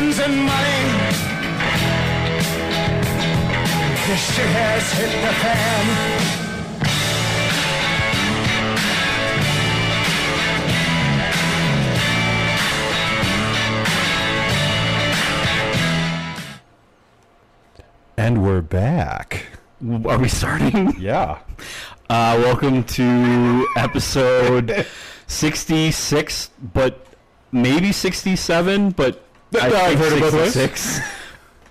guns and money. The shit has hit the fan. And we're back. Are we starting? Yeah. Uh, welcome to episode 66, but maybe 67, but I I've think heard it both ways. 66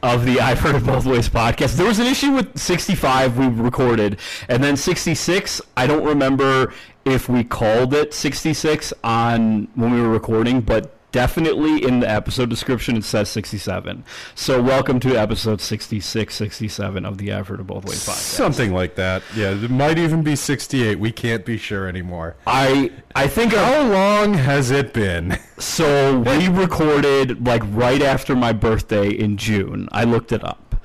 of the I've Heard It Both Ways podcast. There was an issue with 65 we recorded, and then 66, I don't remember if we called it 66 on when we were recording, but definitely in the episode description it says 67. So welcome to episode 66, 67 of the effort of Both Ways podcast. Something like that. Yeah, it might even be 68. We can't be sure anymore. I I think How long has it been? So we recorded like right after my birthday in June. I looked it up.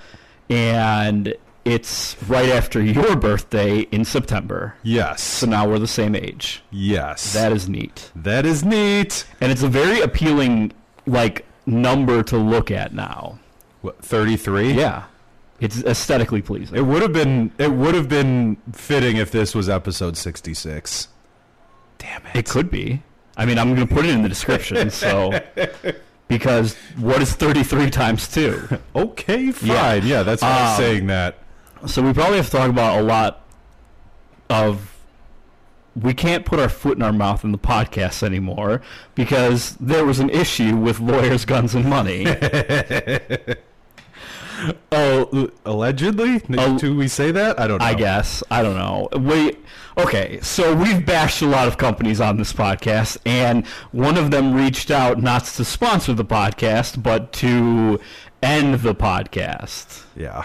And it's right after your birthday in September. Yes. So now we're the same age. Yes. That is neat. that is neat. And it's a very appealing like number to look at now. What, 33? Yeah. It's aesthetically pleasing. It would have been it would have been fitting if this was episode 66. Damn it. It could be. I mean, I'm going to put it in the description, so because what is 33 times 2? Okay, fine. Yeah, that's why I was Um, saying that. So we probably have to talk about a lot of. We can't put our foot in our mouth in the podcast anymore because there was an issue with lawyers, guns, and money. Oh, allegedly? Do we say that? I don't know. I guess I don't know. We okay. So we've bashed a lot of companies on this podcast, and one of them reached out not to sponsor the podcast, but to end the podcast. Yeah.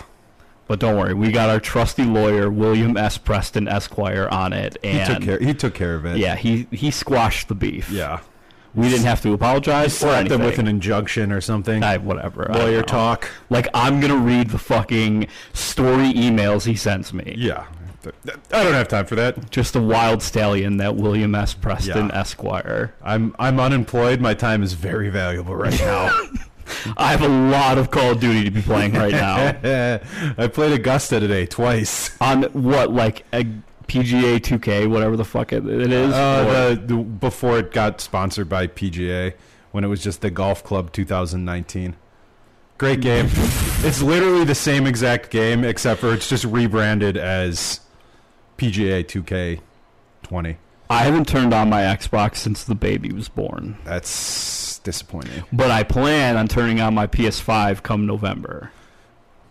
But don't worry, we got our trusty lawyer William S. Preston Esquire on it, He took care he took care of it. Yeah, he he squashed the beef. Yeah. we didn't have to apologize or Slapped anything. them with an injunction or something. I, whatever. Lawyer know. talk. Like I'm gonna read the fucking story emails he sends me. Yeah. I don't have time for that. Just a wild stallion, that William S. Preston Yeah. Esquire. I'm I'm unemployed. My time is very valuable right now. I have a lot of Call of Duty to be playing right now. I played Augusta today twice. On what, like a PGA 2K, whatever the fuck it, it is. Uh, the, the, before it got sponsored by PGA, when it was just the Golf Club 2019. Great game. it's literally the same exact game, except for it's just rebranded as PGA 2K20. I haven't turned on my Xbox since the baby was born, That's disappointing. but I plan on turning on my PS5 come November.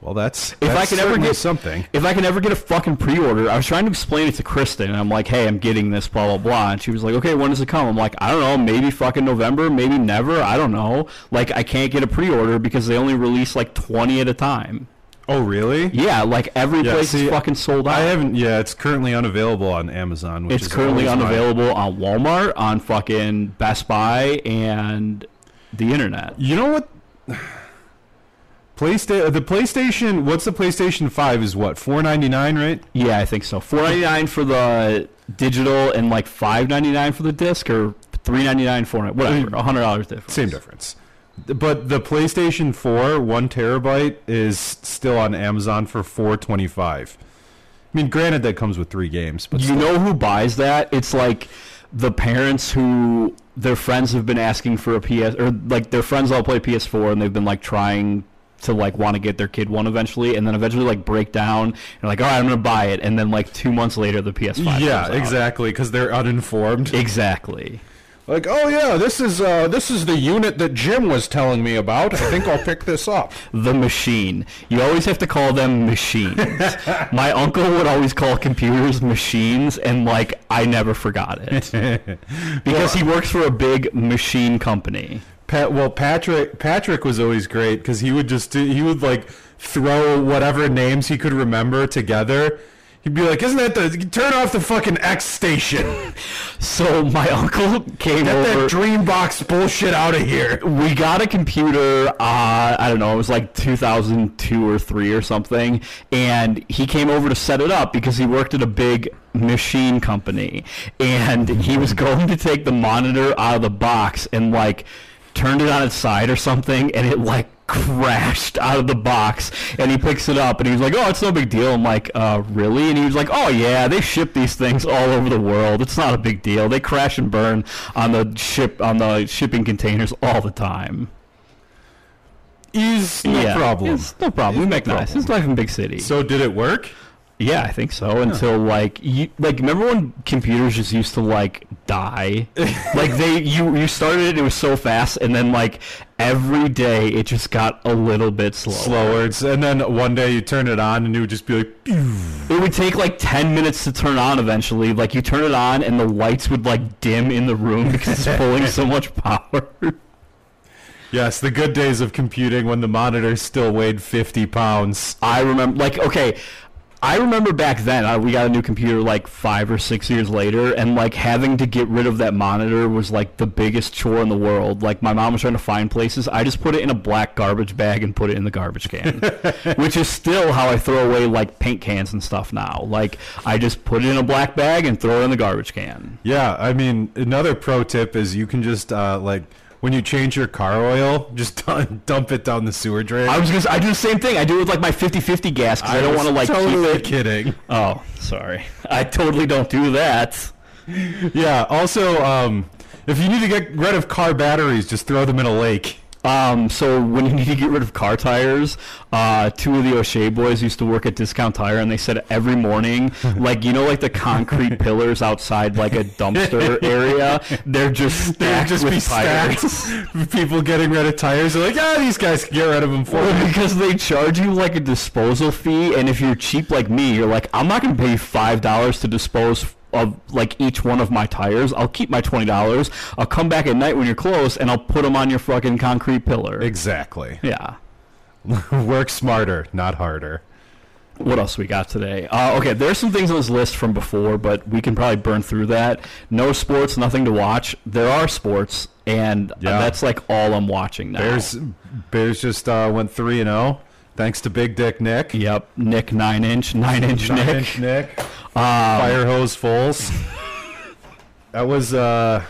Well, that's If I can ever get- something. if I can ever get a fucking pre-order, I was trying to explain it to Kristen, and I'm like, hey, I'm getting this, blah blah blah, and she was like, okay, when does it come? I'm like, I don't know, maybe fucking November, maybe never, I don't know. Like, I can't get a pre-order because they only release like 20 at a time. Oh, really? Yeah, like every Yeah, place see, is fucking sold out. I haven't. Yeah, it's currently unavailable on Amazon. Which it's currently always my- unavailable on Walmart, on fucking Best Buy, and the internet. You know what? PlayStation. The PlayStation. What's the PlayStation Five? Is what four ninety nine, right? Yeah, I think so. Four ninety nine for the digital, and like five ninety nine for the disc, or three ninety nine for whatever, a hundred dollars difference. Same difference. But the PlayStation Four, one terabyte, is still on Amazon for four twenty five. I mean, granted, that comes with three games, but You still. know who buys that? It's like the parents who their friends have been asking for a PS or like their friends all play PS4 and they've been like trying to like want to get their kid one eventually and then eventually like break down and like all right I'm gonna buy it and then like two months later the PS5 yeah, exactly, because they're uninformed. exactly Like, oh yeah, this is uh, this is the unit that Jim was telling me about. I think I'll pick this up. the machine you always have to call them machines my uncle would always call computers machines and like I never forgot it because he works for a big machine company Pat, well, Patrick Patrick was always great because he would just do, he would like throw whatever names he could remember together. He'd be like, "Isn't that the turn off the fucking X station? So my uncle came Get over. that Dreambox bullshit out of here." we got a computer. Uh, I don't know. It was like 2002 or three or something, and he came over to set it up because he worked at a big machine company, and he was going to take the monitor out of the box and like turned it on its side or something, and it like crashed out of the box. And he picks it up, and he's like, "Oh, it's no big deal." I'm like, "Uh, really?" And he was like, "Oh yeah, they ship these things all over the world. It's not a big deal. They crash and burn on the ship on the shipping containers all the time." Is no yeah, problem. It's no problem. we no make nice. problem. It's life in big city. So did it work? Yeah, I think so. Until like you like remember when computers just used to like die? like they you you started it, it was so fast, and then like every day it just got a little bit slower. Slower. It's, and then one day you turn it on and it would just be like, It would take like ten minutes to turn on eventually. Like you turn it on and the lights would like dim in the room because it's pulling so much power. yes, the good days of computing when the monitor still weighed 50 pounds. I remember, like, okay, I remember back then uh, we got a new computer like five or six years later, and like having to get rid of that monitor was like the biggest chore in the world. Like my mom was trying to find places, I just put it in a black garbage bag and put it in the garbage can, which is still how I throw away like paint cans and stuff now. Like I just put it in a black bag and throw it in the garbage can. Yeah, I mean, another pro tip is you can just, uh, like, when you change your car oil, just dump, dump it down the sewer drain. I was gonna, s- I do the same thing. I do it with like my 50-50 gas because I, don't want to like totally keep it. kidding. Oh, sorry. I totally don't do that. Yeah. Also, um, if you need to get rid of car batteries, just throw them in a lake. Um, so when you need to get rid of car tires, uh, two of the O'Shea boys used to work at Discount Tire, and they said every morning, like you know, like the concrete pillars outside like a dumpster area, they're just stacked just with be tires. stacked. People getting rid of tires. They're like, ah, these guys can get rid of them for me. because they charge you like a disposal fee, and if you're cheap like me, you're like, I'm not gonna pay five dollars to dispose of like each one of my tires. I'll keep my twenty dollars. I'll come back at night when you're close, and I'll put them on your fucking concrete pillar. Exactly. Yeah. Work smarter, not harder. What else we got today? Uh, okay, there's some things on this list from before, but we can probably burn through that. No sports, nothing to watch. There are sports, and uh, Yeah. that's like all I'm watching now. Bears, Bears just uh, went three and zero, thanks to Big Dick Nick. Yep, Nick Nine Inch, Nine Inch Nine Nick. inch Nick. Um, Fire hose Foles. that was uh,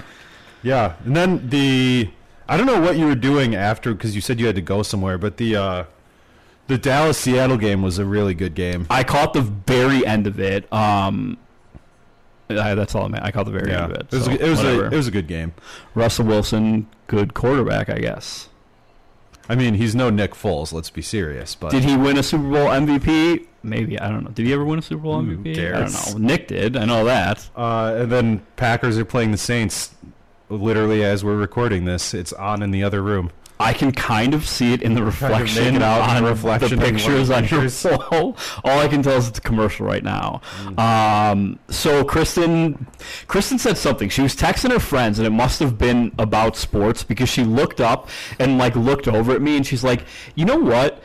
yeah. And then the I don't know what you were doing after because you said you had to go somewhere, but the uh, the Dallas Seattle game was a really good game. I caught the very end of it. Um, I, that's all I meant. I caught the very Yeah, end of it. it was so, a, it was a, it was a good game. Russell Wilson, good quarterback, I guess. I mean, he's no Nick Foles. Let's be serious, but Did he win a Super Bowl MVP? Maybe I don't know. Did he ever win a Super Bowl MVP? I don't know. Nick did. I know that. Uh, and then Packers are playing the Saints. Literally, as we're recording this, it's on in the other room. I can kind of see it in the reflection Kind of reflection make it out in on the reflection the in one of pictures on your wall. All I can tell is it's a commercial right now. Mm. Um, so Kristen, Kristen said something. She was texting her friends, and it must have been about sports because she looked up and like looked over at me, and she's like, "You know what?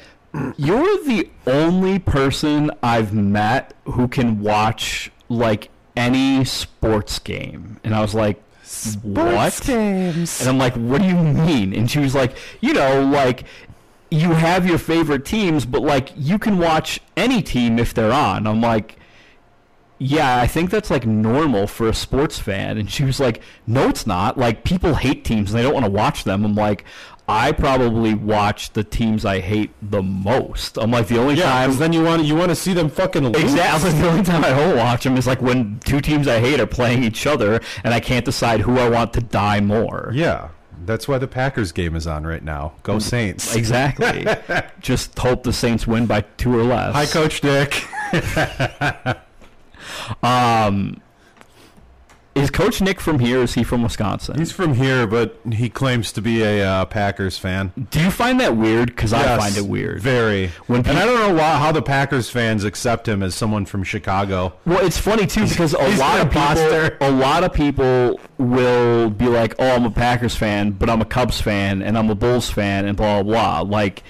You're the only person I've met who can watch like any sports game." And I was like, "What?" games. And I'm like, what do you mean? And she was like, you know, like you have your favorite teams, but like you can watch any team if they're on. I'm like, yeah, I think that's like normal for a sports fan. And she was like, no, it's not. Like people hate teams and they don't want to watch them. I'm like, I probably watch the teams I hate the most. I'm like, the only Yeah, time. then you want you want to see them fucking lose. Exactly. The only time I won't watch them is like when two teams I hate are playing each other, and I can't decide who I want to die more. Yeah, that's why the Packers game is on right now. Go Saints! Exactly. Just hope the Saints win by two or less. Hi, Coach Dick. Um, is Coach Nick from here? Or is he from Wisconsin? He's from here, but he claims to be a uh, Packers fan. Do you find that weird? Because I Yes, find it weird. Very. When and I don't know why, how the Packers fans accept him as someone from Chicago. Well, it's funny too because a he's lot an of people, a lot of people will be like, "Oh, I'm a Packers fan, but I'm a Cubs fan, and I'm a Bulls fan, and blah blah blah." Like,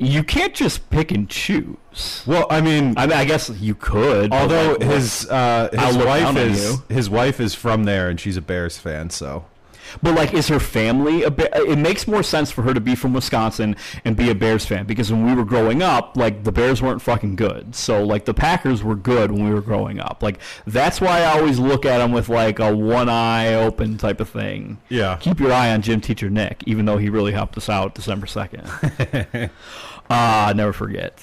you can't just pick and choose. Well, I mean, I mean, I guess you could. although like, his uh, his wife is his wife is from there, and she's a Bears fan. So But like, is her family a Bear? It makes more sense for her to be from Wisconsin and be a Bears fan because when we were growing up, like the Bears weren't fucking good. So like the Packers were good when we were growing up. Like that's why I always look at them with like a one eye open type of thing. Yeah. Keep your eye on Gym Teacher Nick, even though he really helped us out December second. Ah, never forget.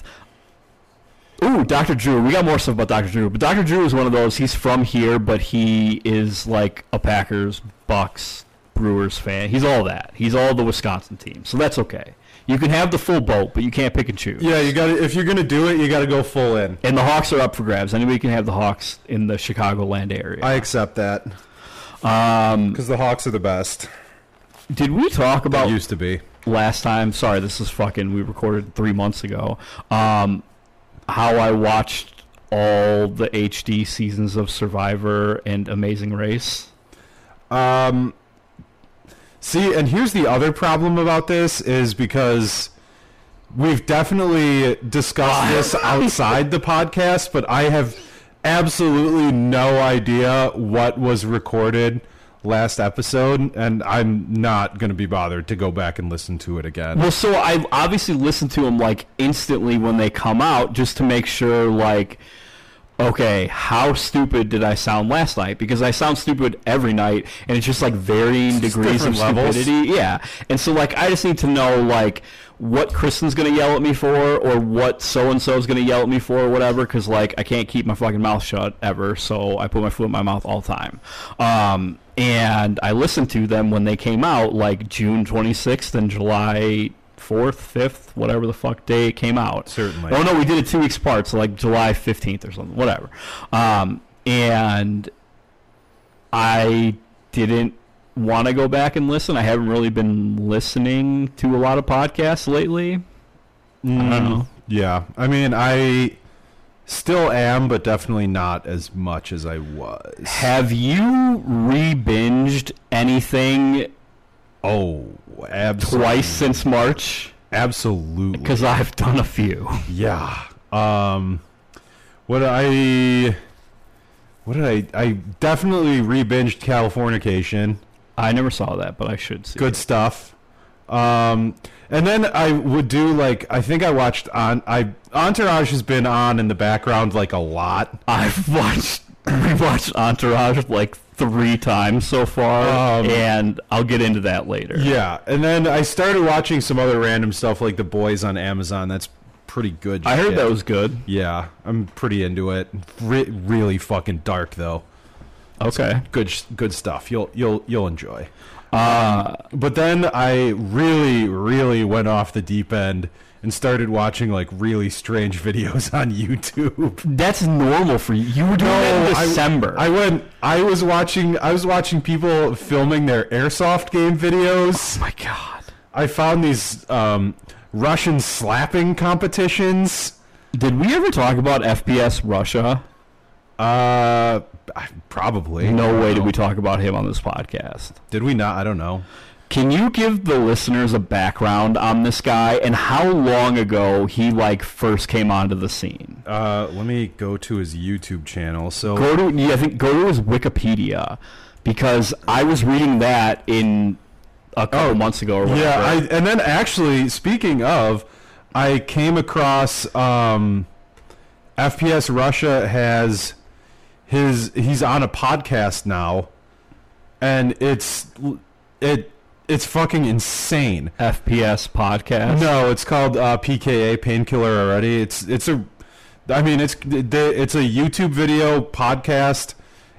Ooh, Dr. Drew. We got more stuff about Dr. Drew, but Dr. Drew is one of those. He's from here, but he is like a Packers, Bucks, Brewers fan. He's all that. He's all the Wisconsin team, so that's okay. You can have the full boat, but you can't pick and choose. Yeah, you got to if you're gonna do it, you got to go full in. And the Hawks are up for grabs. Anybody can have the Hawks in the Chicagoland area. I accept that um, because the Hawks are the best. did we talk They about used to be. Last time? Sorry, this is fucking. We recorded three months ago. Um, how I watched all the HD seasons of Survivor and Amazing Race. Um, see, and here's the other problem about this is because we've definitely discussed this outside the podcast, but I have absolutely no idea what was recorded last episode, and I'm not going to be bothered to go back and listen to it again. Well, so I obviously listen to them like instantly when they come out, just to make sure, like, okay, how stupid did I sound last night? Because I sound stupid every night, and it's just like varying Just degrees of levels. stupidity. Yeah, and so like I just need to know like what Kristen's gonna yell at me for, or what so and so's gonna yell at me for, or whatever. Because like I can't keep my fucking mouth shut ever, so I put my foot in my mouth all the time. Um, and I listened to them when they came out, like June 26th and July 4th, 5th, whatever the fuck day it came out. Certainly. Oh no, we did it two weeks apart, so like July 15th or something, whatever. Um, and I didn't want to go back and listen. I haven't really been listening to a lot of podcasts lately. I don't know. Yeah, I mean, I still am, but definitely not as much as I was. Have you re-binged anything Oh, absolutely. twice since March? Absolutely. Because I've done a few. Yeah. Um, what I, what did I? I definitely re-binged Californication. I never saw that, but I should see. Good it. stuff. Um, and then I would do like I think I watched on I Entourage has been on in the background like a lot. I've watched rewatched Entourage like three times so far, Um, and I'll get into that later. Yeah, and then I started watching some other random stuff like The Boys on Amazon. That's pretty good. I heard that was good. Yeah, I'm pretty into it. Re- really fucking dark though. Okay. Good, good stuff. You'll you'll you'll enjoy. Uh, But then I really, really went off the deep end and started watching like really strange videos on YouTube. that's normal for you. You were doing it in December. I, went. I was watching. I was watching people filming their airsoft game videos. oh my god. I found these um, Russian slapping competitions. Did we ever talk about FPS Russia? Uh, probably. No way did we talk about him on this podcast. Did we not? I don't know. Can you give the listeners a background on this guy and how long ago he like first came onto the scene? Uh, let me go to his YouTube channel. So Go to yeah, I think go to his Wikipedia because I was reading that in a couple Oh, months ago or whatever. Yeah, I, and then actually, speaking of, I came across um, FPS Russia has his he's on a podcast now, and it's it it's fucking insane. FPS podcast. No, it's called uh, PKA Painkiller already. It's it's a, I mean it's it's a YouTube video podcast,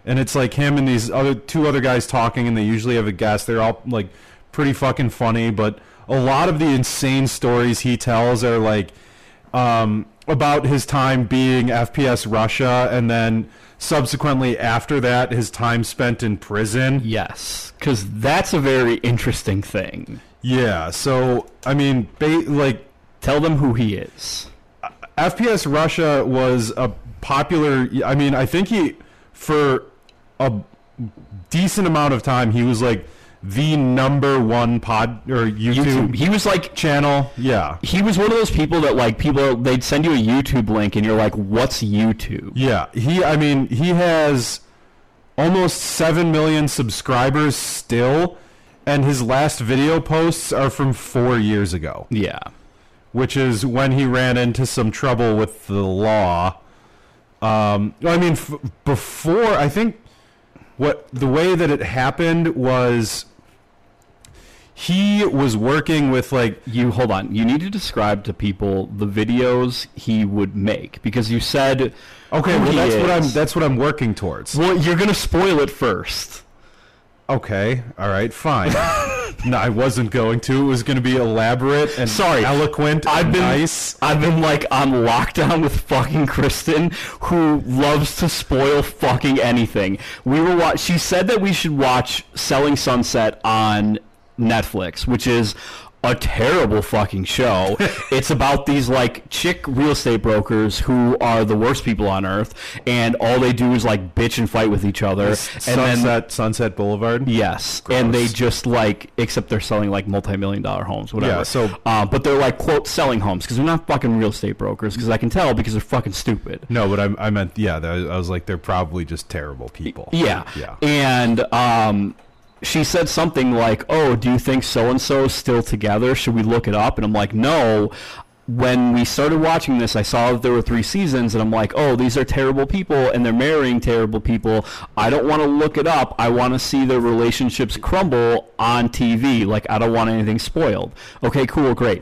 and it's like him and these other two other guys talking, and they usually have a guest. They're all like pretty fucking funny, but a lot of the insane stories he tells are like um, about his time being FPS Russia, and then subsequently after that, his time spent in prison. Yes, because that's a very interesting thing. Yeah, so I mean, ba- like Tell them who he is. FPS Russia was a popular. I mean, I think he for a decent amount of time he was like the number one pod or YouTube, YouTube. He was like channel. Yeah, he was one of those people that like people they'd send you a YouTube link and you're like, what's YouTube? yeah. He. I mean, he has almost seven million subscribers still. and his last video posts are from four years ago, Yeah. which is when he ran into some trouble with the law. Um, I mean, f- before I think what the way that it happened was he was working with like You hold on. You need to describe to people the videos he would make because you said okay, well that's what I'm that's what I'm working towards. Well, you're gonna spoil it first. Okay, all right, fine. no, I wasn't going to. It was going to be elaborate and Sorry. eloquent. I've been nice. I've been like on lockdown with fucking Kristen, who loves to spoil fucking anything. We were watch. She said that we should watch Selling Sunset on Netflix, which is a terrible fucking show. it's about these like chick real estate brokers who are the worst people on earth, and all they do is like bitch and fight with each other. and then Sunset Sunset Boulevard. Yes, and they just like, except they're selling like multi-million dollar homes, whatever. Yeah, so- uh, but they're like quote selling homes because they're not fucking real estate brokers. Because I can tell because they're fucking stupid. No, but I, I meant yeah. I was like, they're probably just terrible people. Yeah, yeah. And um, she said something like, "Oh, do you think so and so still together? Should we look it up?" And I'm like, "No." When we started watching this, I saw that there were three seasons, and I'm like, "Oh, these are terrible people, and they're marrying terrible people. I don't want to look it up. I want to see their relationships crumble on TV. Like, I don't want anything spoiled." Okay, cool, great.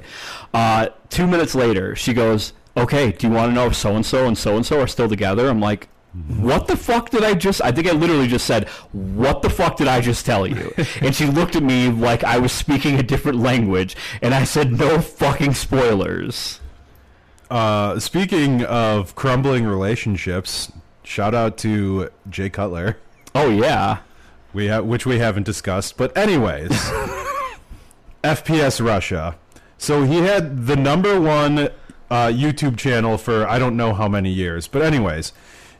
Uh, two minutes later, she goes, "Okay, do you want to know if so and so and so and so are still together?" I'm like, what the fuck did I just? I think I literally just said, "What the fuck did I just tell you?" and she looked at me like I was speaking a different language, and I said, "No fucking spoilers." Uh, speaking of crumbling relationships, shout out to Jay Cutler. Oh yeah, We ha- which we haven't discussed, but anyways, FPS Russia. So he had the number one uh, YouTube channel for I don't know how many years, but anyways,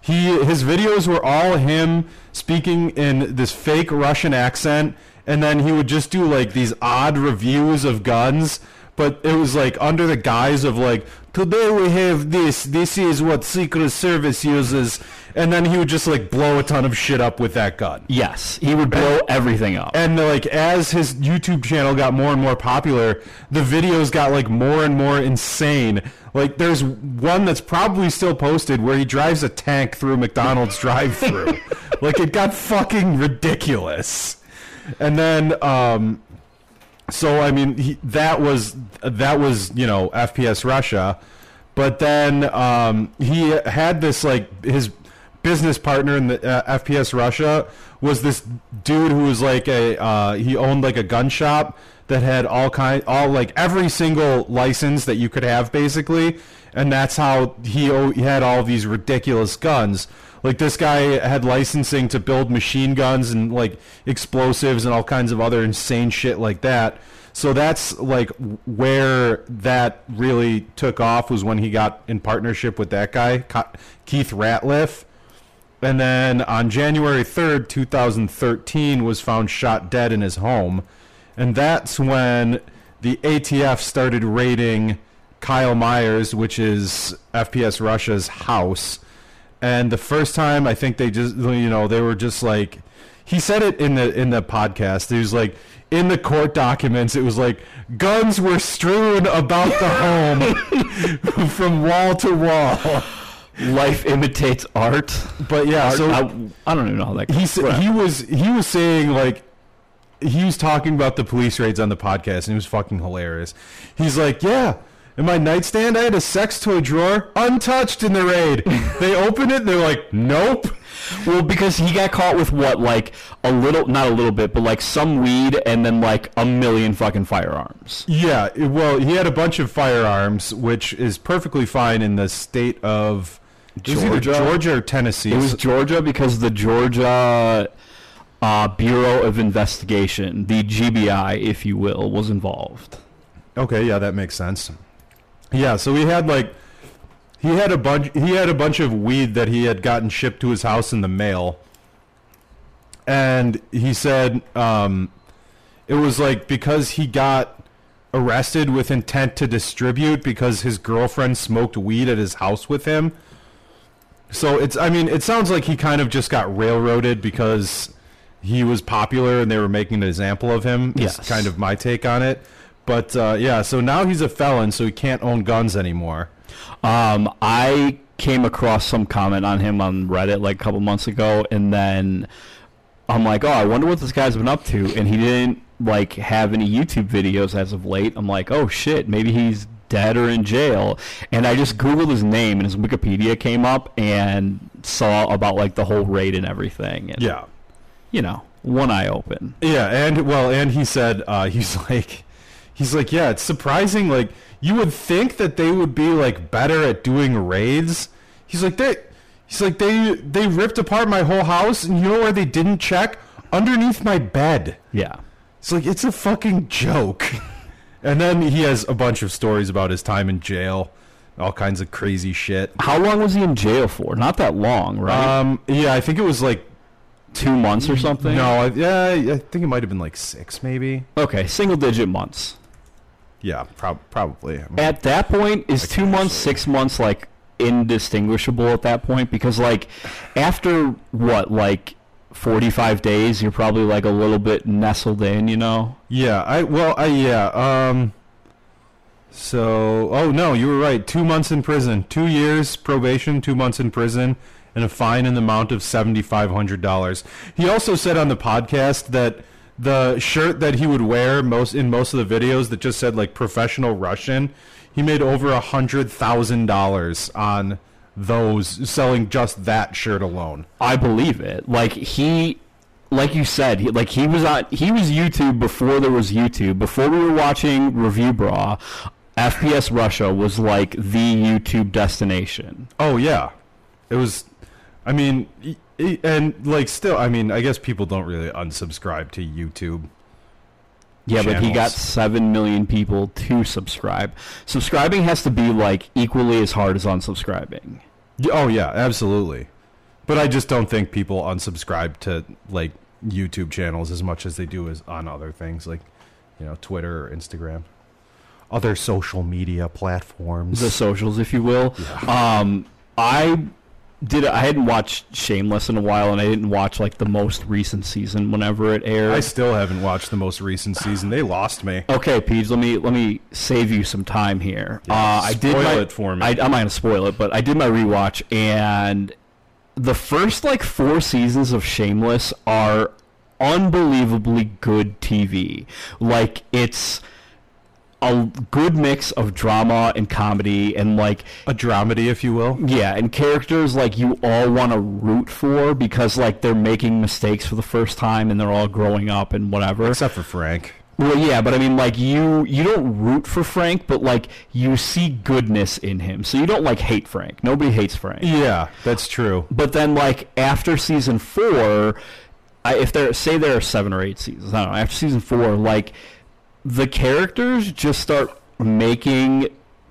he his videos were all him speaking in this fake Russian accent, and then he would just do like these odd reviews of guns. But it was like under the guise of like today we have this. This is what Secret Service uses, and then he would just like blow a ton of shit up with that gun. yes, he would blow everything up. And like as his YouTube channel got more and more popular, the videos got like more and more insane. Like there's one that's probably still posted where he drives a tank through a McDonald's drive-through. like it got fucking ridiculous. And then um so I mean he, that was that was, you know, FPS Russia. But then um he had this like his business partner in the uh, FPS Russia was this dude who was like a uh, he owned like a gun shop that had all kind all like every single license that you could have basically. And that's how he, o- he had all these ridiculous guns. Like this guy had licensing to build machine guns and like explosives and all kinds of other insane shit like that. So that's like where that really took off was when he got in partnership with that guy Keith Ratliff and then on January 3rd, 2013, was found shot dead in his home. And that's when the ATF started raiding Kyle Myers, which is FPS Russia's house. And the first time, I think they just, you know, they were just like, he said it in the in the podcast. He was like, in the court documents, it was like guns were strewn about the home from wall to wall. Life imitates art. But yeah, Art- so I, I don't even know how that. he sa- he was he was saying like he was talking about the police raids on the podcast and it was fucking hilarious. He's like, "Yeah, in my nightstand I had a sex toy drawer untouched in the raid. they open it, and they're like, "Nope." Well, because he got caught with what, like a little, not a little bit, but like some weed and then like a million fucking firearms. Yeah, well, he had a bunch of firearms, which is perfectly fine in the state of it was either Georgia? Georgia or Tennessee. It was Georgia because the Georgia uh, Bureau of Investigation, the GBI, if you will, was involved. Okay, yeah, that makes sense. Yeah, so he had like he had a bunch he had a bunch of weed that he had gotten shipped to his house in the mail. And he said um it was like because he got arrested with intent to distribute because his girlfriend smoked weed at his house with him. So it's I mean, it sounds like he kind of just got railroaded because he was popular and they were making an example of him. Is Yes. kind of my take on it. But uh, yeah, so now he's a felon, so he can't own guns anymore. Um, I came across some comment on him on Reddit like a couple months ago, and then I'm like, oh, I wonder what this guy's been up to, and he didn't like have any YouTube videos as of late. I'm like, oh shit, maybe he's dead or in jail. And I just googled his name, and his Wikipedia came up, and saw about like the whole raid and everything. And, Yeah. you know, one eye open. Yeah, and well, and he said uh, he's like, he's like, yeah, it's surprising. Like you would think that they would be like better at doing raids. He's like they, he's like they they ripped apart my whole house, and you know where they didn't check underneath my bed. Yeah. It's like it's a fucking joke. and then he has a bunch of stories about his time in jail, all kinds of crazy shit. How long was he in jail for? Not that long, right? Um, yeah, I think it was like Two months or something. no, I, yeah, I think it might have been like six, maybe. Okay, single digit months. Yeah, prob- probably. I mean, At that point, is two months, six months like indistinguishable at that point? Because like after what, like forty five days, you're probably like a little bit nestled in, you know? Yeah, I well, I yeah. Um. So, oh no, you were right. Two months in prison, two years probation, two months in prison, and a fine in the amount of seventy five hundred dollars. He also said on the podcast that the shirt that he would wear most in most of the videos that just said like professional Russian, he made over a hundred thousand dollars on those selling just that shirt alone. I believe it. Like he, like you said, he, like he was on, he was YouTube before there was YouTube. Before we were watching ReviewBrah, FPS Russia was like the YouTube destination. Oh yeah, it was. I mean, and like still, I mean, I guess people don't really unsubscribe to YouTube. Yeah, but he got seven million people to subscribe. Subscribing has to be like equally as hard as unsubscribing. Oh yeah, absolutely. But I just don't think people unsubscribe to like YouTube channels as much as they do as on other things like you know Twitter or Instagram, other social media platforms. the socials, if you will. Um, I did. I hadn't watched Shameless in a while, and I didn't watch like the most recent season whenever it aired. I still haven't watched the most recent season. They lost me. okay, Peach, let me let me save you some time here. Yeah, uh, I did my, it for me. I, I'm not gonna spoil it, but I did my rewatch, and the first like four seasons of Shameless are unbelievably good TV. Like it's a good mix of drama and comedy and like A dramedy, if you will. yeah, and characters like you all want to root for because like they're making mistakes for the first time and they're all growing up and whatever. Except for Frank. Well, yeah, but I mean like you you don't root for Frank, but like you see goodness in him. So you don't like hate Frank. Nobody hates Frank. Yeah, that's true. But then like after season 4, I, if there say there are 7 or 8 seasons, I don't know, after season 4 like the characters just start making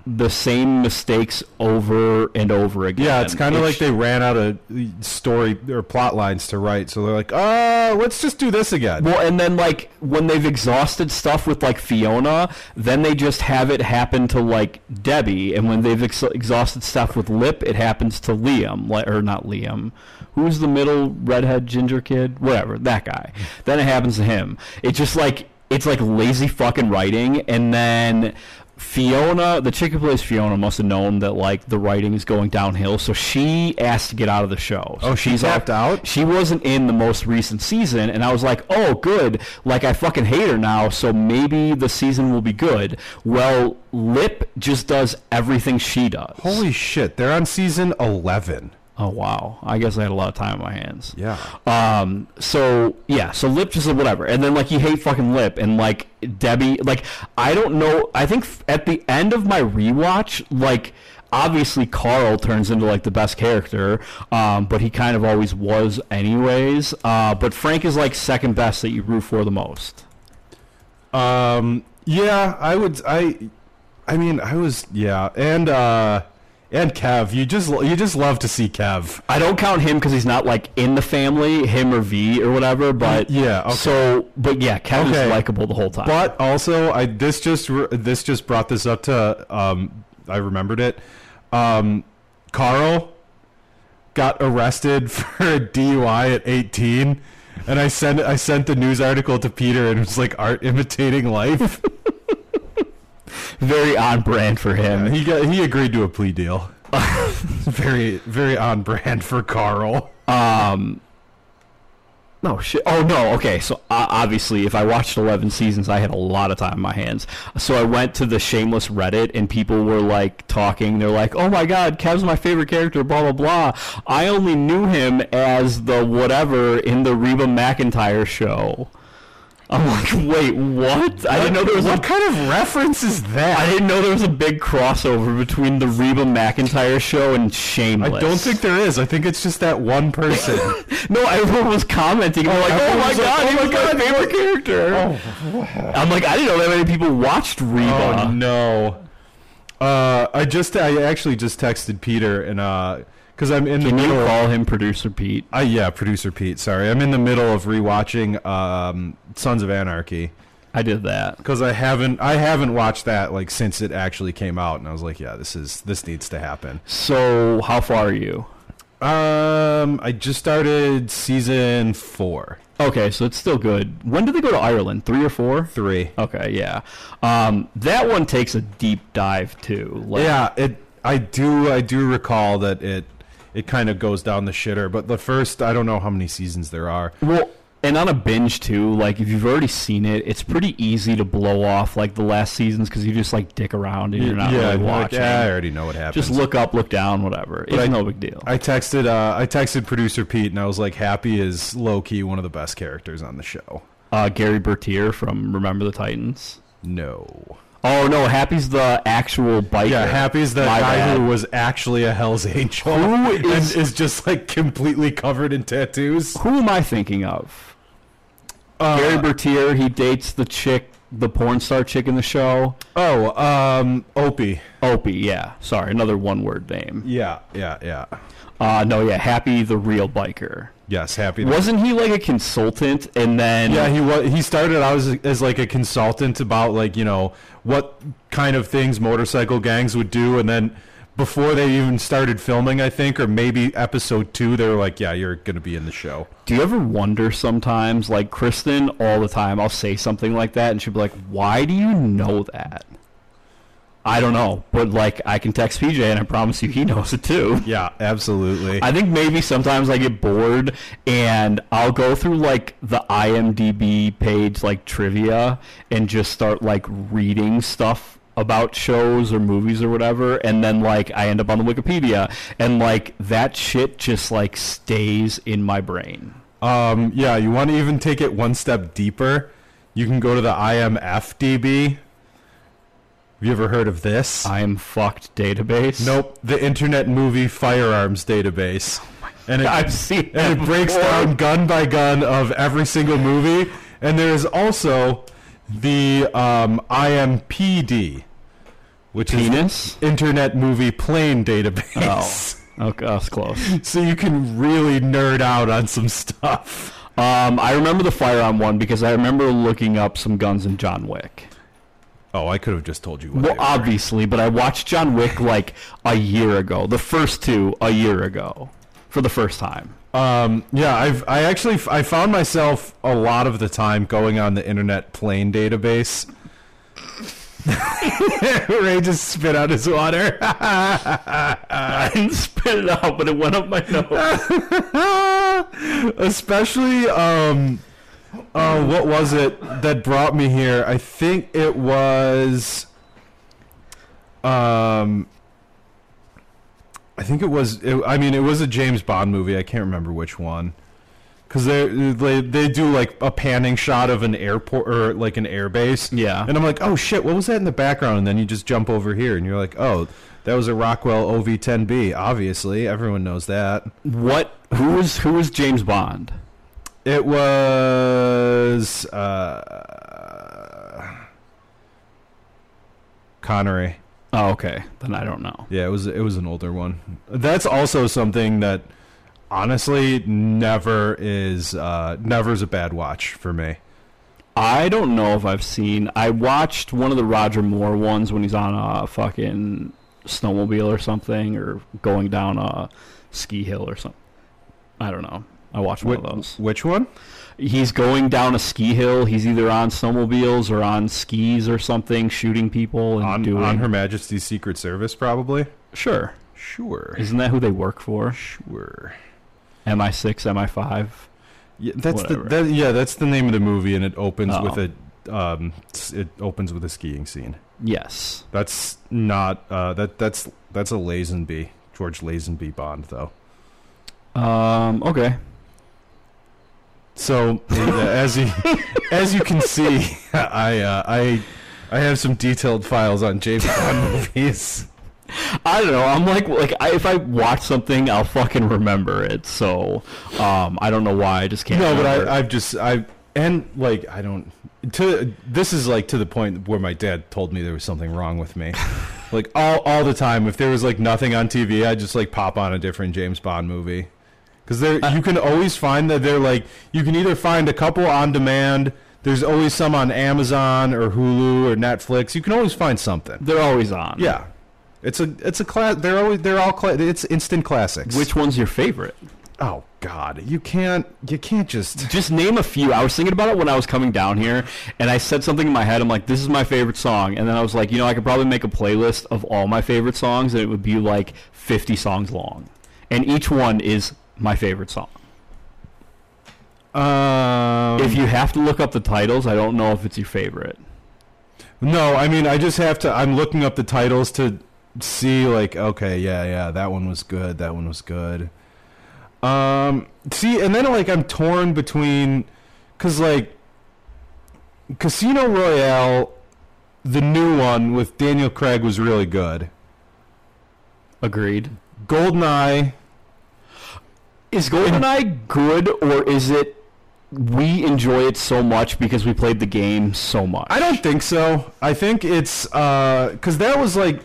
the same mistakes over and over again. Yeah, it's kind of like they ran out of story or plot lines to write, so they're like, "Uh, let's just do this again." Well, and then like when they've exhausted stuff with like Fiona, then they just have it happen to like Debbie, and when they've ex- exhausted stuff with Lip, it happens to Liam, like or not Liam, who's the middle redhead ginger kid, whatever that guy. Then it happens to him. It's just like it's like lazy fucking writing, and then. Fiona, the chick who plays Fiona, must have known that like the writing is going downhill, so she asked to get out of the show. So Oh, she she's off- tapped out? she wasn't in the most recent season and i was like oh good like i fucking hate her now so maybe the season will be good well lip just does everything she does Holy shit, they're on season eleven. Oh wow i guess i had a lot of time on my hands Yeah. um so yeah so lip just said whatever and then like you hate fucking lip and like debbie like i don't know i think f- at the end of my rewatch like obviously carl turns into like the best character um but he kind of always was anyways uh but frank is like second best that you root for the most Um. Yeah, I would. I. I mean, I was. Yeah, and uh, and Kev. You just you just love to see Kev. I don't count him because he's not like in the family, him or V or whatever. But Yeah, okay. So, but yeah, Kevin's Okay. likable the whole time. But also, I this just this just brought this up to um. I remembered it. Um, Carl got arrested for a DUI at 18, and I sent I sent the news article to Peter, and it was like art imitating life. Very on brand for him. he got he agreed to a plea deal. very very on brand for Carl. Um, no shit. Oh no. Okay. So uh, obviously, if I watched eleven seasons, I had a lot of time on my hands. So I went to the Shameless Reddit, and people were like talking. They're like, "Oh my God, Kev's my favorite character." Blah blah blah. I only knew him as the whatever in the Reba McEntire show. I'm like, wait, what? I didn't know there was what a kind of reference is that? I didn't know there was a big crossover between the Reba McEntire show and Shameless. I don't think there is. I think it's just that one person. No, everyone was commenting. They're like, "Oh my was like, god, oh he my was my God, favorite character." I'm like, I didn't know that many people watched Reba. oh no. Uh, I just I actually just texted Peter and uh, because I'm in the Can you middle. call him producer Pete? Uh, yeah, producer Pete. Sorry, I'm in the middle of rewatching um, Sons of Anarchy I did that. because I haven't I haven't watched that like since it actually came out, and I was like, yeah, this is this needs to happen. So, how far are you? Um, I just started season four, Okay, so it's still good. When did they go to Ireland? Three or four? three. Okay, yeah. Um, that one takes a deep dive too. Like, Yeah, it. I do. I do recall that it. It kind of goes down the shitter, but the first, I don't know how many seasons there are. Well, and on a binge too, like if you've already seen it, it's pretty easy to blow off like the last seasons because you just like dick around and you're not yeah, really like, watching. yeah, I already know what happens. just look up, look down, whatever. It's I- no big deal. I texted. Uh, I texted producer Pete, and I was like, "Happy is low key one of the best characters on the show." uh, Gerry Bertier from Remember the Titans. No. Oh no, Happy's the actual biker. Yeah, Happy's the My guy bad. who was actually a Hell's Angel, Who is- and is just like completely covered in tattoos. Who am I thinking of? Uh, Gerry Bertier. He dates the chick, the porn star chick in the show. oh, um, Opie. Opie. Yeah. Sorry, another one-word name. Yeah, yeah, yeah. Uh, no, yeah, Happy the real biker. Yes, Happy. Wasn't he like a consultant and then? Yeah, he was. He started out as, as like a consultant about like you know what kind of things motorcycle gangs would do, and then before they even started filming, I think, or maybe episode two, they were like, "Yeah, you're gonna be in the show." Do you ever wonder sometimes, like Kristen, all the time? I'll say something like that, and she'll be like, "Why do you know that?" I don't know, but like I can text PJ, and I promise you, he knows it too. Yeah, absolutely. I think maybe sometimes I get bored and I'll go through like the IMDb page, like trivia, and just start like reading stuff about shows or movies or whatever, and then like I end up on the Wikipedia, and like that shit just like stays in my brain. um, yeah, you want to even take it one step deeper? You can go to the IMFDB. Have you ever heard of this? I am fucked database. Nope, the Internet Movie Firearms Database. Oh and it, I've seen and it breaks before. down gun by gun of every single movie. And there is also the um, IMPD, which penis. is Internet Movie Plane Database. Oh, okay, that's close. So you can really nerd out on some stuff. Um, I remember the firearm one because I remember looking up some guns in John Wick. Oh, I could have just told you what Well, obviously, but I watched John Wick like a year ago. The first two a year ago, for the first time. Um, yeah, I've I actually I found myself a lot of the time going on the Internet Plane Database. Ray just spit out his water. I didn't spit it out, but it went up my nose. Especially, um, uh, what was it that brought me here? I think it was, um, I think it was. It, I mean, it was a James Bond movie. I can't remember which one. Because they, they they do like a panning shot of an airport or like an airbase. Yeah. And I'm like, oh shit, what was that in the background? And then you just jump over here and you're like, oh, that was a Rockwell OV10B. Obviously, everyone knows that. What? Who was who was James Bond? It was uh, Connery. Oh, okay. Then I don't know. Yeah, it was it was an older one. That's also something that honestly never is uh, never is a bad watch for me. I don't know if I've seen. I watched one of the Roger Moore ones when he's on a fucking snowmobile or something, or going down a ski hill or something. I don't know. I watched one Wh- of those. Which one? he's going down a ski hill. He's either on snowmobiles or on skis or something, shooting people and On, doing. on Her Majesty's Secret Service, probably. Sure, Sure. isn't that who they work for? Sure. MI6, MI5. Yeah, that's the that, yeah, that's the name of the movie, and it opens Oh. with a um, it opens with a skiing scene. Yes. That's not uh, that that's that's a Lazenby George Lazenby Bond though. Um. Okay. So uh, as you as you can see, I uh, I I have some detailed files on James Bond movies. I don't know. I'm like, like I, if I watch something, I'll fucking remember it. So, um, I don't know why. I just can't. No, but. I I've just I and like I don't to this is like to the point where my dad told me there was something wrong with me. like all all the time if there was like nothing on TV, I'd just like pop on a different James Bond movie. Cuz there you can always find that they're like you can either find a couple on demand, there's always some on Amazon or Hulu or Netflix. You can always find something. They're always on. Yeah. It's a it's a class they're always they're all cla- it's instant classics. Which one's your favorite? oh god, you can't you can't just Just name a few. I was thinking about it when I was coming down here, and I said something in my head. I'm like, "This is my favorite song," and then I was like, "You know, I could probably make a playlist of all my favorite songs, and it would be like 50 songs long, and each one is my favorite song." um If you have to look up the titles, I don't know if it's your favorite. No, I mean I just have to. I'm looking up the titles to see like okay, yeah, yeah, that one was good. That one was good. Um, see, and then like I'm torn between, cause like Casino Royale, the new one with Daniel Craig was really good. Agreed. Goldeneye, Is GoldenEye good, or is it we enjoy it so much because we played the game so much? I don't think so. I think it's uh, cause that was like,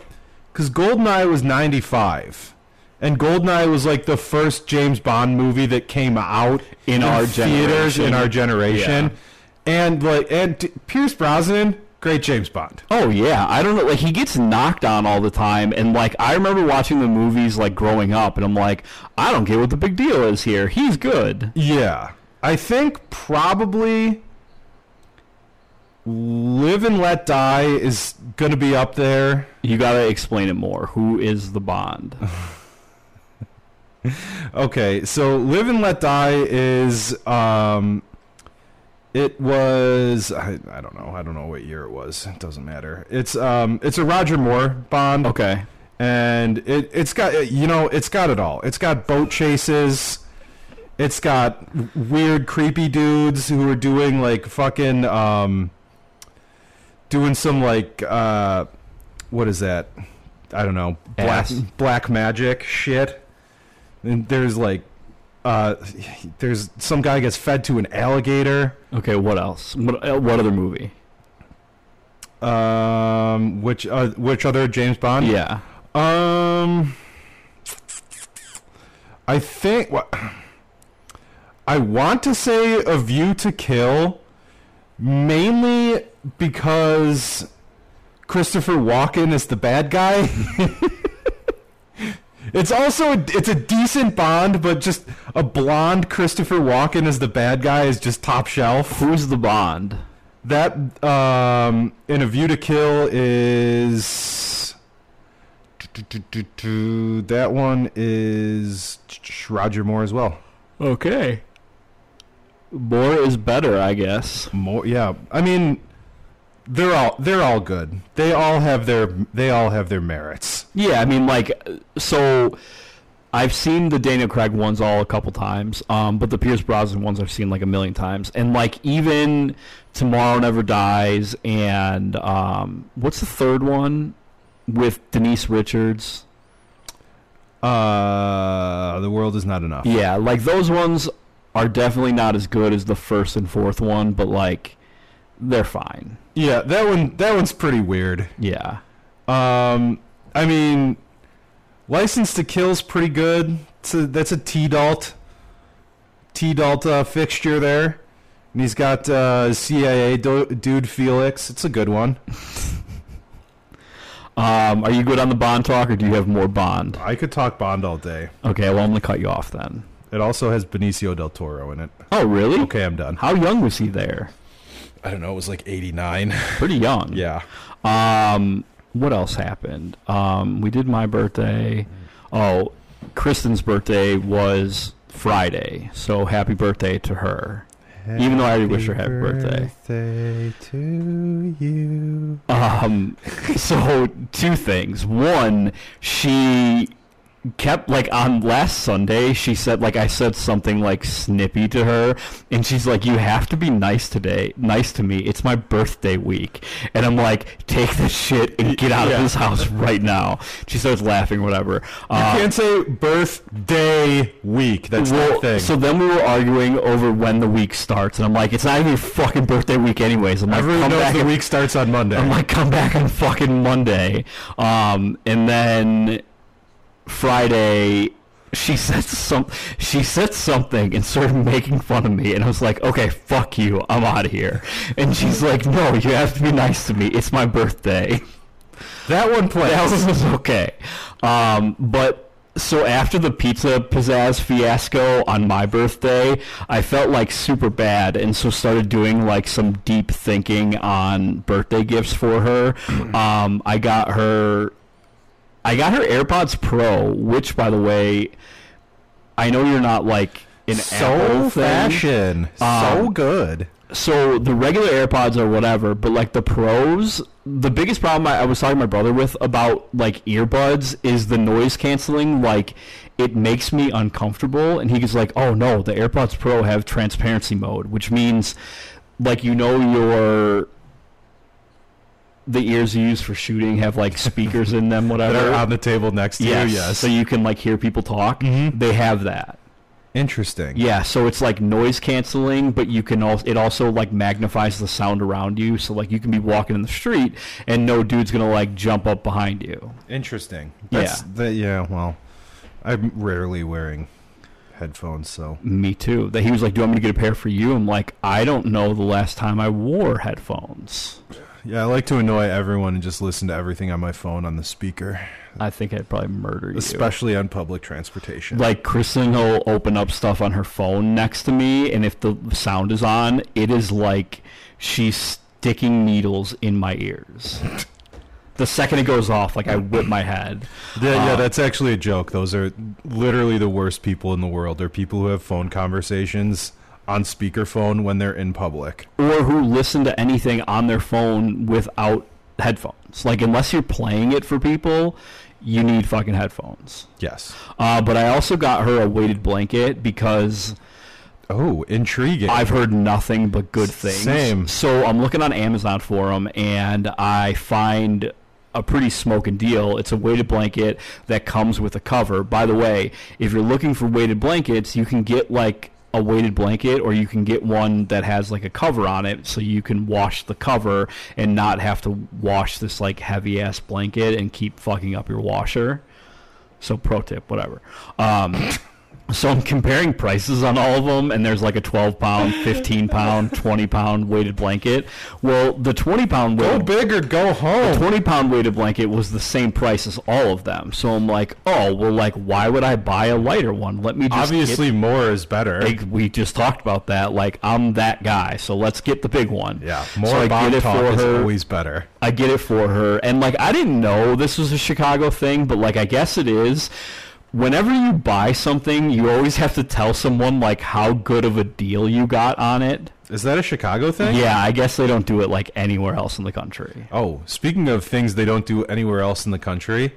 cause Goldeneye was '95. And Goldeneye was like the first James Bond movie that came out In our theaters in our generation. And like and Pierce Brosnan, great James Bond. Oh yeah, I don't know. Like he gets knocked on all the time, and like I remember watching the movies like growing up, and I'm like, I don't get what the big deal is here. He's good. Yeah. I think probably Live and Let Die is going to be up there. You gotta explain it more. Who is the Bond? Okay, so Live and Let Die is um it was I, I don't know. I don't know what year it was. It doesn't matter. It's um it's a Roger Moore Bond Okay. and it it's got you know, it's got it all. It's got boat chases. It's got weird creepy dudes who are doing like fucking um doing some like uh what is that? I don't know. Black Ass. black magic shit. And there's like uh there's some guy gets fed to an alligator. Okay. What else? What, uh, what other movie? Um which uh, which other James Bond? Yeah. Um, I think what I want to say A View to Kill, mainly because Christopher Walken is the bad guy. it's also a, it's a decent Bond, but just a blonde Christopher Walken as the bad guy is just top shelf. Who's the Bond? That um, in A View to Kill is that one is Roger Moore as well. Okay. More is better, I guess. More, yeah. I mean, they're all they're all good. They all have their they all have their merits. Yeah, I mean, like, so I've seen the Daniel Craig ones all a couple times, um, but the Pierce Brosnan ones I've seen like a million times. And like, even Tomorrow Never Dies, and um, what's the third one with Denise Richards? Uh, the world is not enough. Yeah, like those ones are definitely not as good as the first and fourth one, but like, they're fine. Yeah, that one that one's pretty weird. Yeah. Um, I mean, License to Kill's pretty good. It's a, that's a T Dalt, T Dalt uh, fixture there, and he's got uh, CIA do- dude Felix. It's a good one. Um, are you good on the Bond talk, or do you have more Bond? I could talk Bond all day. Okay, well I'm gonna cut you off then. It also has Benicio del Toro in it. Oh, really? Okay, I'm done. How young was he there? I don't know. It was like 89. Pretty young. yeah. Um, what else happened? Um, we did my birthday. Oh, Kristen's birthday was Friday, so happy birthday to her. Even though I already wish her happy birthday. Happy birthday to you. Um, so two things. One, she kept like on last Sunday, she said like I said something like snippy to her, and she's like, "You have to be nice today, nice to me. It's my birthday week." And I'm like, "Take this shit and get out Yeah. of this house right now." She starts laughing, whatever. You Uh, can't say birthday week. That's well, the thing. So then we were arguing over when the week starts, and I'm like, "It's not even your fucking birthday week, anyways." I'm like, Everyone "Come knows back the and week starts on Monday. I'm like, come back on fucking Monday. Um, and then Friday, she said some. She said something and started making fun of me, and I was like, okay, fuck you, I'm out of here. And she's like, no, you have to be nice to me. It's my birthday. that one plays. That one was okay. Um, but so after the pizza pizzazz fiasco on my birthday, I felt like super bad, and so started doing like some deep thinking on birthday gifts for her. Um, I got her, I got her AirPods Pro, which by the way, I know you're not like an so Apple thing. fashion. so Um, good. So the regular AirPods are whatever, but like the pros, the biggest problem I, I was talking to my brother with about like earbuds is the noise canceling. Like it makes me uncomfortable, and he was like, "Oh no, the AirPods Pro have transparency mode, which means like you know your the ears you use for shooting have like speakers in them, whatever. That are on the table next to yes, you. Yes. so you can like hear people talk. Mhm. They have that. Interesting. Yeah, so it's like noise canceling, but you can also it also like magnifies the sound around you. So like you can be walking in the street and no dude's gonna like jump up behind you. Interesting. Yeah. That's, that, yeah. Well, I'm rarely wearing headphones, so Me too. That he was like, "Do you want me to get a pair for you?" I'm like, "I don't know the last time I wore headphones." Yeah. I like to annoy everyone and just listen to everything on my phone on the speaker, I think I'd probably murder you. especially on public transportation. like Kristen will open up stuff on her phone next to me, and if the sound is on, it is like she's sticking needles in my ears. the second it goes off, like I whip my head. Yeah, yeah, Uh, that's actually a joke. Those are literally the worst people in the world. They're people who have phone conversations on speakerphone when they're in public. or who listen to anything on their phone without headphones. Like unless you're playing it for people, you need fucking headphones. Yes. Uh, but I also got her a weighted blanket because Oh, intriguing. I've heard nothing but good things. Same. So I'm looking on Amazon for them, and I find a pretty smoking deal. It's a weighted blanket that comes with a cover. By the way, if you're looking for weighted blankets, you can get like a weighted blanket or you can get one that has like a cover on it so you can wash the cover and not have to wash this like heavy ass blanket and keep fucking up your washer. So pro tip, whatever. Um, so I'm comparing prices on all of them, and there's like a 12 pound, 15 pound, 20 pound weighted blanket. Well, the 20 pound go weighted big or go the home. 20 pound weighted blanket was the same price as all of them. So I'm like, oh, well, like, why would I buy a lighter one? Let me just Obviously, more is better. Like, we just talked about that. Like, I'm that guy, so let's get the big one. yeah, more I bomb talk is her. always better. I get it for her. And like I didn't know this was a Chicago thing, but like I guess it is. Whenever you buy something, you always have to tell someone like how good of a deal you got on it. Is that a Chicago thing? Yeah, I guess they don't do it like anywhere else in the country. Oh, speaking of things they don't do anywhere else in the country,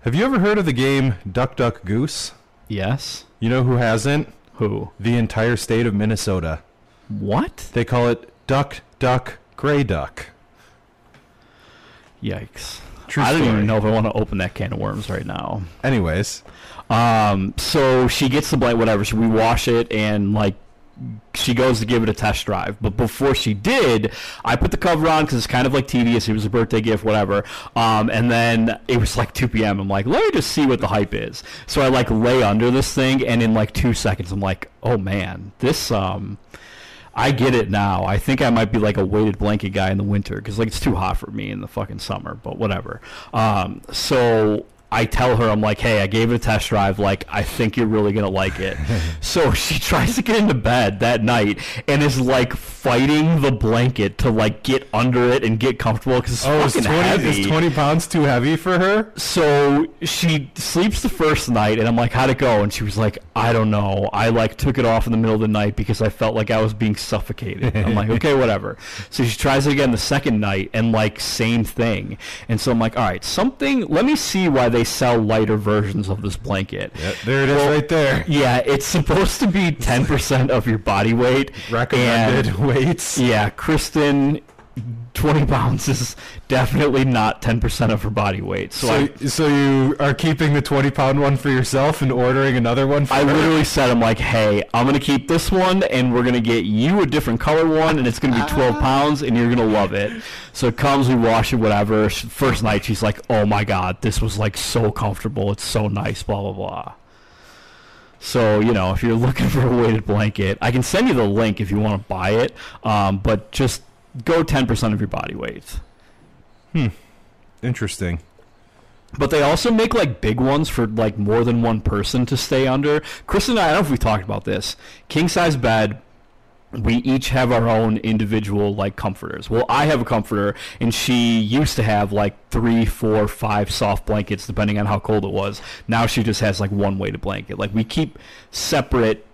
have you ever heard of the game Duck Duck Goose? Yes. You know who hasn't? Who? The entire state of Minnesota. What? They call it Duck Duck Gray Duck. Yikes. True I don't story. even know if I want to open that can of worms right now. Anyways, Um, so she gets the blanket, whatever. So we wash it and like she goes to give it a test drive. But before she did, I put the cover on because it's kind of like tedious. It was a birthday gift, whatever. Um, and then it was like 2 p.m. I'm like, let me just see what the hype is. So I like lay under this thing, and in like two seconds, I'm like, oh man, this um. I get it now. I think I might be like a weighted blanket guy in the winter because like it's too hot for me in the fucking summer. But whatever. Um, so I tell her, I'm like, hey, I gave it a test drive. Like, I think you're really gonna like it. so she tries to get into bed that night and is like fighting the blanket to like get under it and get comfortable because it's Oh, is fucking 20, heavy. is 20 pounds too heavy for her? So she sleeps the first night, and I'm like, "How'd it go?" And she was like, "I don't know. I like took it off in the middle of the night because I felt like I was being suffocated." I'm like, "Okay, whatever." So she tries it again the second night, and like same thing. And so I'm like, "All right, something. Let me see why they sell lighter versions of this blanket." there it is Well, right there. Yeah, it's supposed to be 10% of your body weight. Recommended and- weights. yeah, Kristen, 20 pounds is definitely not 10% of her body weight. So, I, So, so you are keeping the 20 pound one for yourself and ordering another one for I her? literally said, I'm like, hey, I'm going to keep this one, and we're going to get you a different color one, and it's going to be 12 pounds, and you're going to love it. So it comes, we wash it, whatever. First night, she's like, oh my God, this was like so comfortable. It's so nice, blah, blah, blah. So, you know, if you're looking for a weighted blanket, I can send you the link if you want to buy it, um, but just go 10% of your body weight. Hmm. Interesting. But they also make like big ones for like more than one person to stay under. Chris and I, I don't know if we talked about this. King size bed. We each have our own individual like comforters. Well, I have a comforter, and she used to have like three, four, five soft blankets, depending on how cold it was. Now she just has like one weighted blanket. Like we keep separate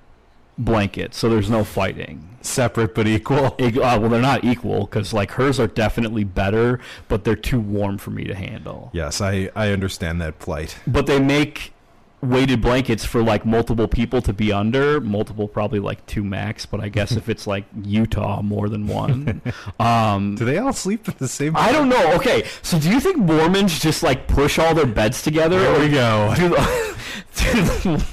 blankets, so there's no fighting. Separate but equal. Ig- uh, well, they're not equal because like hers are definitely better, but they're too warm for me to handle. Yes, I, I understand that plight. But they make weighted blankets for like multiple people to be under, multiple probably like two max, but I guess if it's like Utah, more than one. um, Do they all sleep in the same I don't know. Okay, so do you think Mormons just like push all their beds together? There or we go. do do the-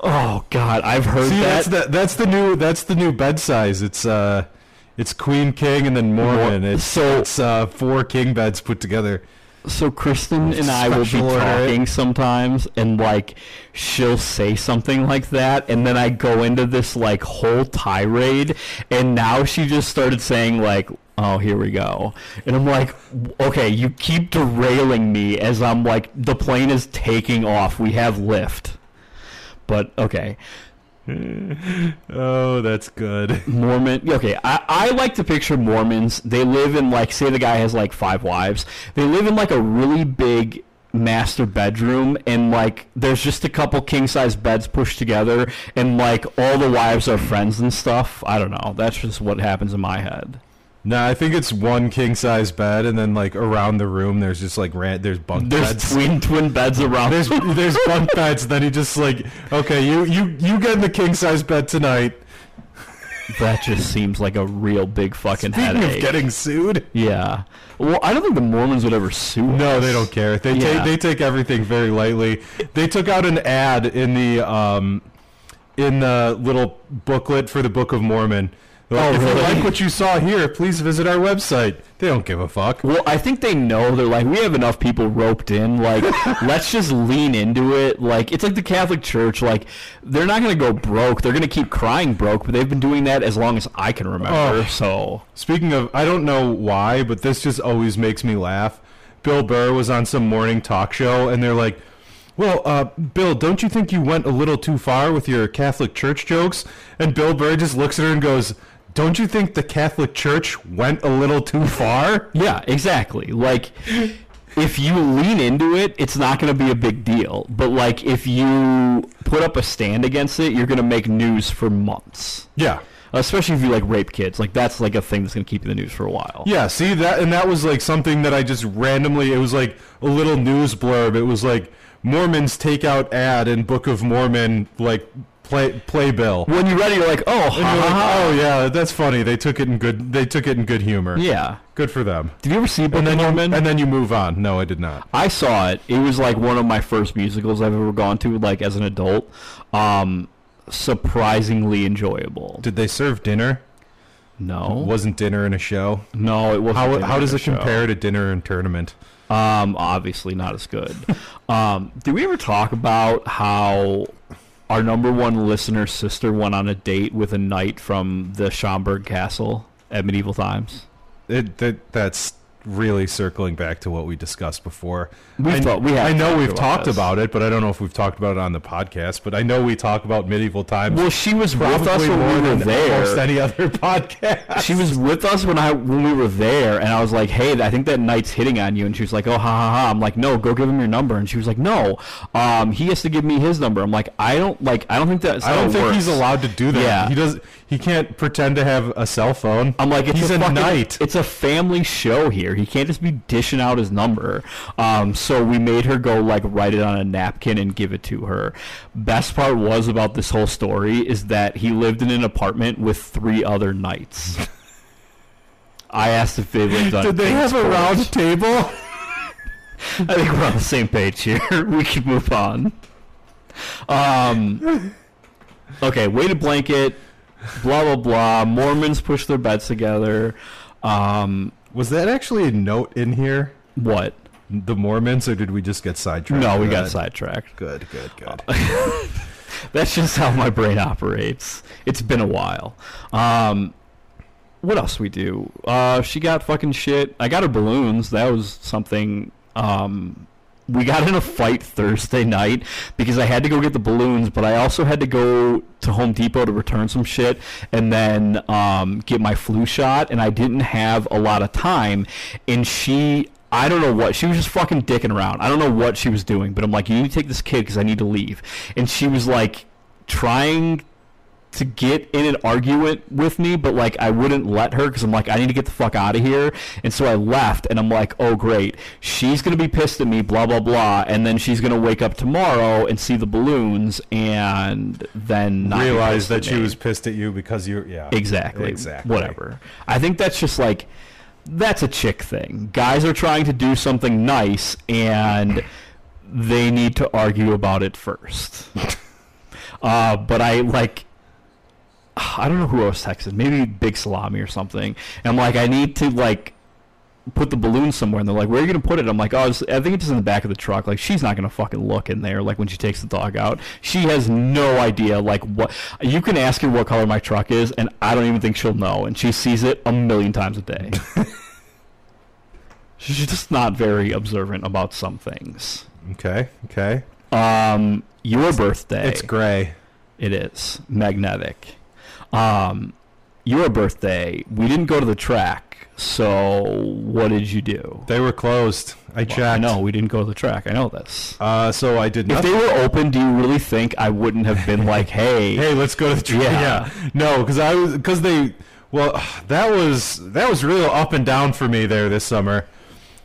oh God, I've heard See, that. that's the that's the new that's the new bed size. It's uh, it's queen king and then Mormon. Mor- It's so- it's uh four king beds put together. So Kristen and I will be order. talking sometimes, and like she'll say something like that, and then I go into this like whole tirade, and now she just started saying like, "Oh, here we go," and I'm like, "Okay, you keep derailing me as I'm like the plane is taking off. We have lift." But okay, Oh, that's good. Mormon. Okay, I, I like to picture Mormons. They live in like, say the guy has like five wives. They live in like a really big master bedroom, and like there's just a couple king size beds pushed together, and like all the wives are friends and stuff. I don't know. That's just what happens in my head. No, I think it's one king size bed, and then like around the room, there's just like ran- there's bunk beds. There's beds. twin twin beds around. There's there's bunk beds. Then he just like, okay, you you you get in the king size bed tonight. that just seems like a real big fucking Speaking headache. of getting sued, yeah. Well, I don't think the Mormons would ever sue. no, us. they don't care. They Yeah. take they take everything very lightly. They took out an ad in the um in the little booklet for the Book of Mormon. They're like, Oh, if you like what you saw here, please visit our website. They don't give a fuck. Well, I think they know they're like we have enough people roped in. Like, let's just lean into it. Like, it's like the Catholic Church. Like, they're not going to go broke. They're going to keep crying broke, but they've been doing that as long as I can remember. Oh. So, Speaking of, I don't know why, but this just always makes me laugh. Bill Burr was on some morning talk show, and they're like, "Well, uh, Bill, don't you think you went a little too far with your Catholic Church jokes?" And Bill Burr just looks at her and goes, "Don't you think the Catholic Church went a little too far?" yeah, exactly. Like, if you lean into it, it's not going to be a big deal. But like, if you put up a stand against it, you're going to make news for months. Yeah. Especially if you like rape kids, like that's like a thing that's gonna keep you in the news for a while. Yeah, see that, and that was like something that I just randomly. It was like a little news blurb. It was like Mormons take out ad in Book of Mormon like play playbill. When you read it, you're like, oh, And ha, you're like, ha, oh yeah, that's funny. They took it in good. They took it in good humor. yeah. good for them. Did you ever see Book And then you, and then you move on. No, I did not. I saw it. It was like one of my first musicals I've ever gone to, like as an adult. Um, surprisingly enjoyable. Did they serve dinner? No, Wasn't dinner in a show? no, it wasn't. How how does it show. compare to dinner and tournament? Um, obviously not as good. um, did we ever talk about how our number one listener's sister went on a date with a knight from the Schaumburg Castle at medieval times? It that that's really circling back to what we discussed before. We've I, thought- we I know we've about talked this. about it, but I don't know if we've talked about it on the podcast. But I know we talk about medieval times. Well, she was with us when more we were there. any other podcast. She was with us when I when we were there, and I was like, "Hey, I think that knight's hitting on you." And she was like, "Oh, ha ha ha!" I'm like, "No, go give him your number." And she was like, "No, um, he has to give me his number." I'm like, "I don't like. I don't think that. I don't think works. he's allowed to do that. Yeah. He does. He can't pretend to have a cell phone. I'm like, it's he's a, a fucking, knight. It's a family show here. He can't just be dishing out his number. Um, so we made her go like write it on a napkin and give it to her. Best part was about this whole story is that he lived in an apartment with three other knights. I asked if they lived on. Did they have a round table? I think we're on the same page here. we can move on. Um. Okay, weighted blanket. Blah blah blah. Mormons push their beds together. Um. Was that actually a note in here? What? The Mormons, or did we just get sidetracked? No, we got sidetracked. Good, good, good. That's just how my brain operates. It's been a while. Um, what else we do? Uh, she got fucking shit. I got her balloons. That was something. Um, we got in a fight Thursday night because I had to go get the balloons, but I also had to go to Home Depot to return some shit and then um, get my flu shot, and I didn't have a lot of time. And she, I don't know what, she was just fucking dicking around. I don't know what she was doing, but I'm like, you need to take this kid because I need to leave. And she was like trying to get in an argument with me, but like I wouldn't let her because I'm like I need to get the fuck out of here, and so I left, and I'm like, oh great, she's gonna be pissed at me, blah blah blah, and then she's gonna wake up tomorrow and see the balloons, and then Realized that she me. was pissed at you because you're Yeah. exactly Exactly. whatever. I think that's just like that's a chick thing. Guys are trying to do something nice, and they need to argue about it first. uh, but I like. I don't know who I was texting. Maybe Big Salami or something. And I'm like, I need to like put the balloon somewhere. And they're like, Where are you gonna put it? I'm like, Oh, I think it's just in the back of the truck. Like, she's not gonna fucking look in there. Like when she takes the dog out, she has no idea. Like what you can ask her what color my truck is, and I don't even think she'll know. And she sees it a million times a day. she's just not very observant about some things. Okay. Okay. Um, your birthday. It's gray. It is magnetic. Um, your birthday. We didn't go to the track. So what did you do? They were closed. I checked. I know we didn't go to the track. I know this. Uh, so I did not. If nothing. they were open, do you really think I wouldn't have been like, "Hey, hey, let's go to the track. Yeah. Yeah. No, because I was because they. Well, that was that was real up and down for me there this summer.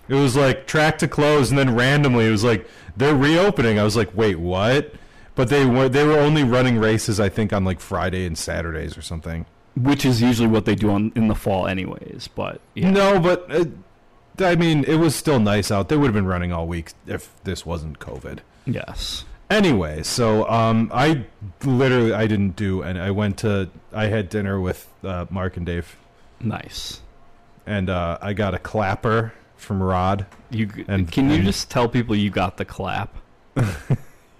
It was like track to close, and then randomly it was like they're reopening. I was like, wait, what? But they were they were only running races, I think, on like Friday and Saturdays or something. which is usually what they do on, in the fall, anyways." But yeah. No, but uh, I mean, it was still nice out. They would have been running all week if this wasn't COVID. yes, Anyway, so um, I literally I didn't do, and I went to I had dinner with uh, Mark and Dave, nice. and uh, I got a clapper from Rod. You And- can you and- just tell people you got the clap?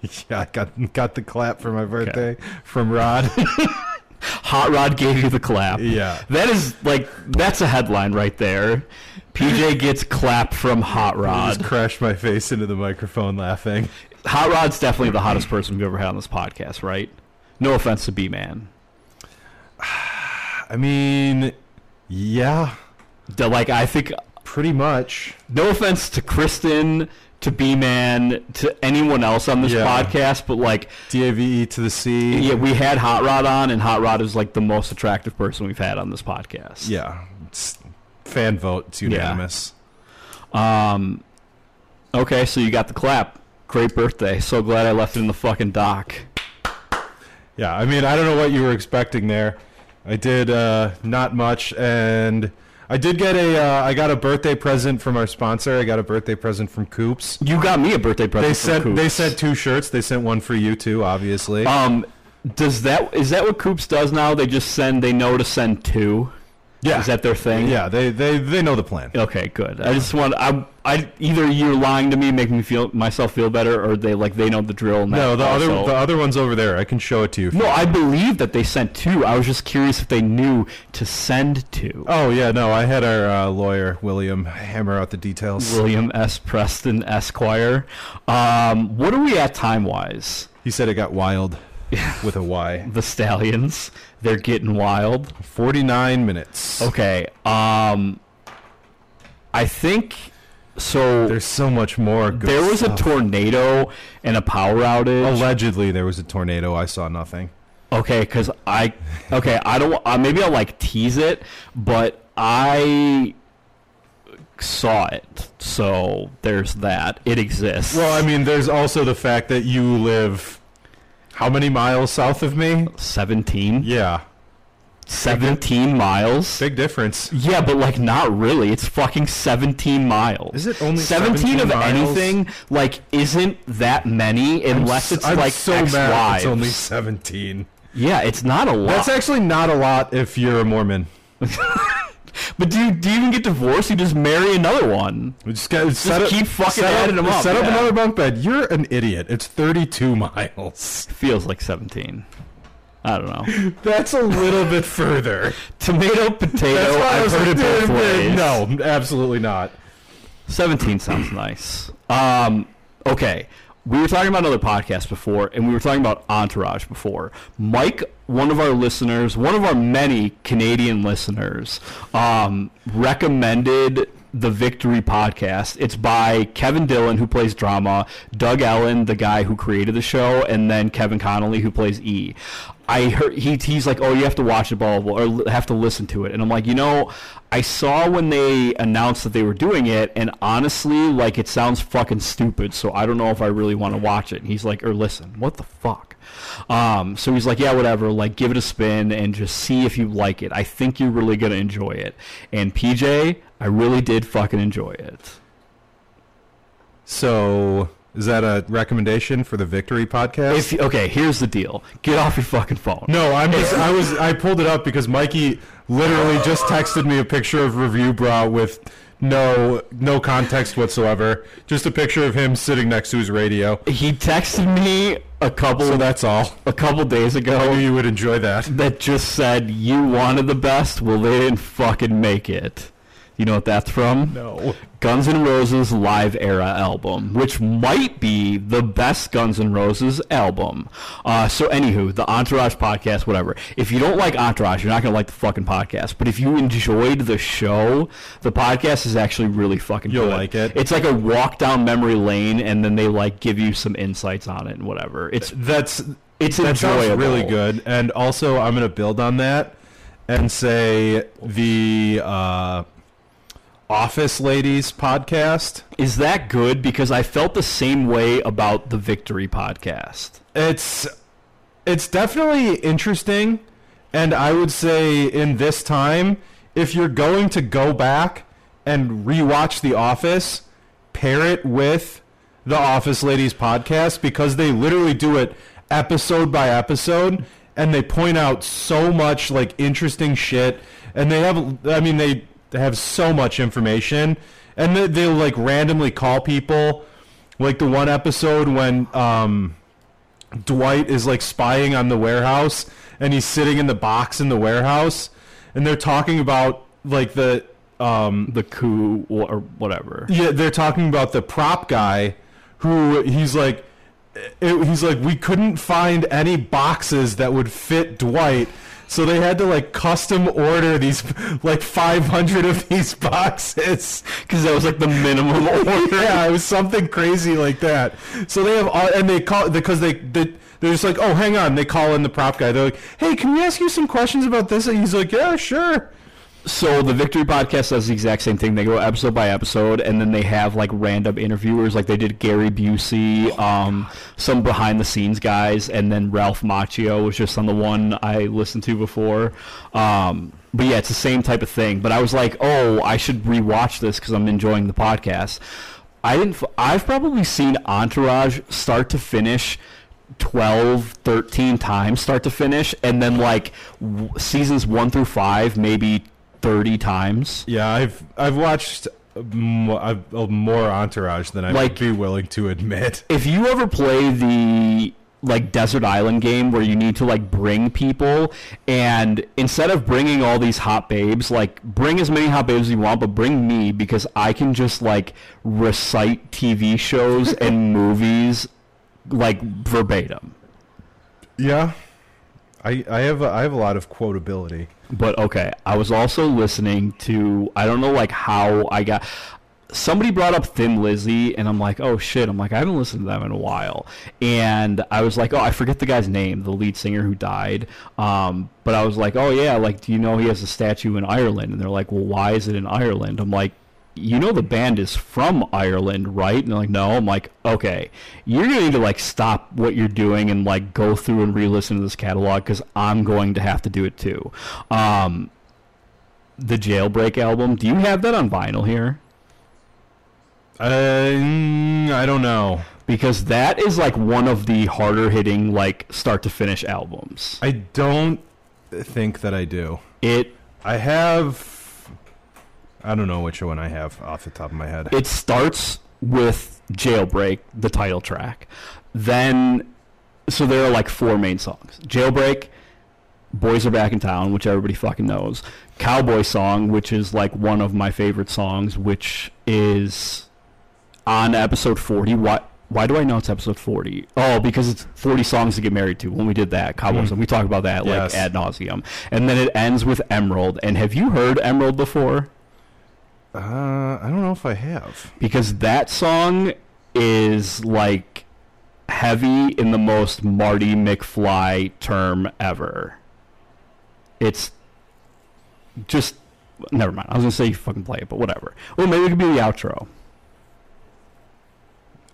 Yeah, I got got the clap for my birthday from Rod. Hot Rod gave you the clap. yeah, That is like that's a headline right there. PJ gets clap from Hot I Rod. just crashed my face into the microphone laughing. Hot Rod's definitely the hottest person we've ever had on this podcast, right? No offense to B Man. I mean, yeah, Like I think pretty much. no offense to Kristen, to B Man, to anyone else on this Yeah. podcast, but like D A V E to the C. yeah, we had Hot Rod on, and Hot Rod is like the most attractive person we've had on this podcast. Yeah, it's fan vote. It's Yeah. unanimous. Um. Okay, so you got the clap. Great birthday. So glad I left it in the fucking dock. Yeah, I mean, I don't know what you were expecting there. I did uh, not much, and I did get a. Uh, I got a birthday present from our sponsor. I got a birthday present from Coops. You got me a birthday present. They from sent. They sent two shirts. They sent one for you too, obviously. Um, does that is that what Coops does now? They just send. They know to send two. Yeah. Is that their thing? Yeah, they, they, they know the plan. Okay, good. I just want I I either you're lying to me, making me feel myself feel better, or they like they know the drill. No, the other the other one's over there. I can show it to you. No, I believe that they sent two. I was just curious if they knew to send two. Oh yeah, no. I had our uh, lawyer William hammer out the details. William S. Preston Esquire. Um, what are we at time wise? He said it got wild with a Y. The Stallions. They're getting wild. Forty nine minutes. Okay. Um, I think so. There's so much more. There was a tornado and a power outage. Allegedly, there was a tornado. I saw nothing. Okay, because I okay, I don't. Uh, maybe I'll like tease it, but I saw it, so there's that. It exists. Well, I mean, there's also the fact that you live how many miles south of me? seventeen. Yeah, 17 miles. big difference. Yeah, but like not really. It's fucking 17 miles. Is it only 17, 17 of miles? anything? Like isn't that many unless it's I'm like so X mad. It's only 17. yeah, it's not a lot. That's actually not a lot if you're a Mormon. but do you, do you even get divorced? You just marry another one. We just, got, set up, keep fucking set adding up, them up, Set up yeah. another bunk bed. You're an idiot. It's 32 miles. Feels like 17. I don't know. That's a little bit further. Tomato, potato. I've heard like, it both ways. No, absolutely not. 17 sounds nice. Um, okay. We were talking about another podcast before, and we were talking about Entourage before. Mike, one of our listeners, one of our many Canadian listeners, um, recommended the Victory podcast. It's by Kevin Dillon, who plays drama, Doug Ellin, the guy who created the show, and then Kevin Connolly, who plays E. I heard he, he's like, oh, you have to watch blah, blah, or have to listen to it. And I'm like, you know, I saw when they announced that they were doing it, and honestly, like, it sounds fucking stupid, so I don't know if I really want to watch it. And he's like, or listen, what the fuck? Um, so he's like, yeah, whatever, like, give it a spin and just see if you like it. I think you're really to enjoy it. And PJ, I really did fucking enjoy it. So, is that a recommendation for the Victory podcast? If okay, here's the deal. Get off your fucking phone. no, I'm just, I was I pulled it up because Mikey literally just texted me a picture of ReviewBrah with no no context whatsoever. Just a picture of him sitting next to his radio. He texted me a couple So that's all. a couple days I knew ago you would enjoy that. that just said you wanted the best. Well, they didn't fucking make it. You know what that's from? No. Guns N' Roses Live Era album, which might be the best Guns N' Roses album. Uh, so, anywho, the Entourage podcast, whatever. If you don't like Entourage, you're not gonna like the fucking podcast. But if you enjoyed the show, the podcast is actually really fucking You'll good. like it. It's like a walk down memory lane, and then they like give you some insights on it and whatever. It's That's it's that sounds enjoyable. really good. And also, I'm going to build on that and say the uh, Office Ladies podcast. Is that good? Because I felt the same way about the Victory podcast. It's it's definitely interesting, and I would say in this time, if you're going to go back and rewatch The Office, pair it with the Office Ladies podcast because they literally do it episode by episode, and they point out so much like interesting shit, and they have I mean they have so much information, and they, they'll like randomly call people, like the one episode when um. Dwight is like spying on the warehouse and he's sitting in the box in the warehouse and they're talking about like the um The coup or whatever. yeah they're talking about the prop guy who he's like it, he's like we couldn't find any boxes that would fit Dwight so they had to like custom order these like 500 of these boxes Because that was like the minimum order. yeah, it was something crazy like that. So they have, all, and they call because they, they they're just like, oh, hang on. They call in the prop guy. They're like, hey, can we ask you some questions about this? And he's like, yeah, sure. So the Victory podcast does the exact same thing. They go episode by episode, and then they have like random interviewers, like they did Gary Busey, um, some behind the scenes guys, and then Ralph Macchio was just on the one I listened to before. Um, but yeah, it's the same type of thing. But I was like, oh, I should rewatch this because I'm enjoying the podcast. I didn't. f- I've probably seen Entourage start to finish 12 13 times start to finish and then like w- seasons 1 through 5 maybe thirty times. Yeah, I've I've watched more, more Entourage than I'd Like- be willing to admit. If you ever play the like desert island game where you need to like bring people and instead of bringing all these hot babes like bring as many hot babes as you want but bring me because i can just like recite tv shows and movies like verbatim Yeah, I I have a, I have a lot of quotability. But okay, I was also listening to I don't know like how I got somebody brought up Thin Lizzy and I'm like, "Oh shit." I'm like, "I haven't listened to them in a while." And I was like, "Oh, I forget the guy's name, the lead singer who died." Um, but I was like, "Oh yeah, like do you know he has a statue in Ireland?" And they're like, "Well, why is it in Ireland?" I'm like, you know the band is from Ireland, right? And they're like, no. I'm like, okay, you're gonna need to like stop what you're doing and like go through and re-listen to this catalog because I'm going to have to do it too. Um, the Jailbreak album. Do you have that on vinyl here? Uh, I don't know. Because that is like one of the harder hitting like start to finish albums. I don't think that I do. It I have. I don't know which one I have off the top of my head. it starts with Jailbreak, the title track. Then, so there are like four main songs Jailbreak, Boys Are Back in Town, which everybody fucking knows, Cowboy Song, which is like one of my favorite songs, which is on episode 40. Why, why do I know it's episode 40? Oh, because it's 40 songs to get married to. When we did that, Cowboy Mm. Song, we talked about that like Yes. ad nauseum. And then it ends with Emerald. And have you heard Emerald before? Uh, I don't know if I have. because that song is like heavy in the most Marty McFly term ever. It's just never mind. I was gonna say you fucking play it, but whatever. Well, maybe it could be the outro.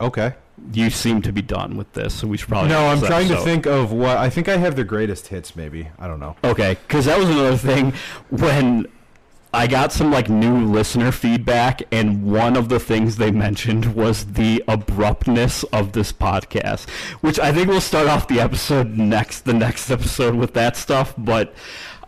Okay. You seem to be done with this, so we should probably. No, I'm trying to think of what I think I have the greatest hits. Maybe I don't know. Okay, because that was another thing when I got some like new listener feedback, and one of the things they mentioned was the abruptness of this podcast, which I think we'll start off the episode next, the next episode with that stuff. But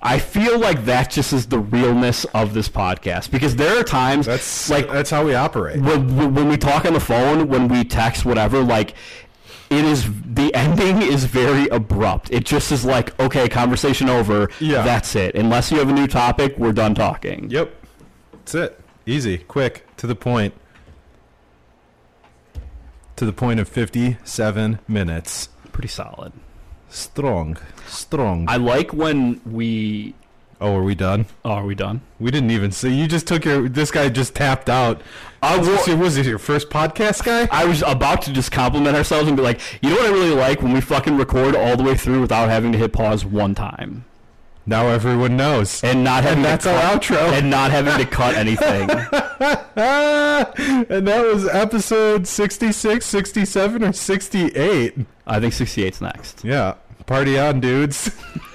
I feel like that just is the realness of this podcast because there are times That's like that's how we operate. when, when when we talk on the phone, when we text, whatever, like it is the ending is very abrupt. It just is like, okay, conversation over. Yeah. that's it. Unless you have a new topic, we're done talking. Yep. That's it. Easy, quick, to the point. To the point of 57 minutes. Pretty solid. Strong. Strong. I like when we. Oh, are we done? Oh, are we done? We didn't even see. You just took your. This guy just tapped out. I was, wa- this, was this your first podcast guy? I was about to just compliment ourselves and be like, you know what I really like when we fucking record all the way through without having to hit pause one time Now everyone knows. and not having that's to our cut, outro. and not having to cut anything. And that was episode 66, 67, or 68. I think 68's next. Yeah. Party on, dudes.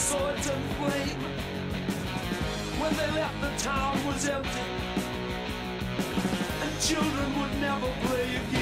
swords, and flame. When they left, the town was empty and children would never play again.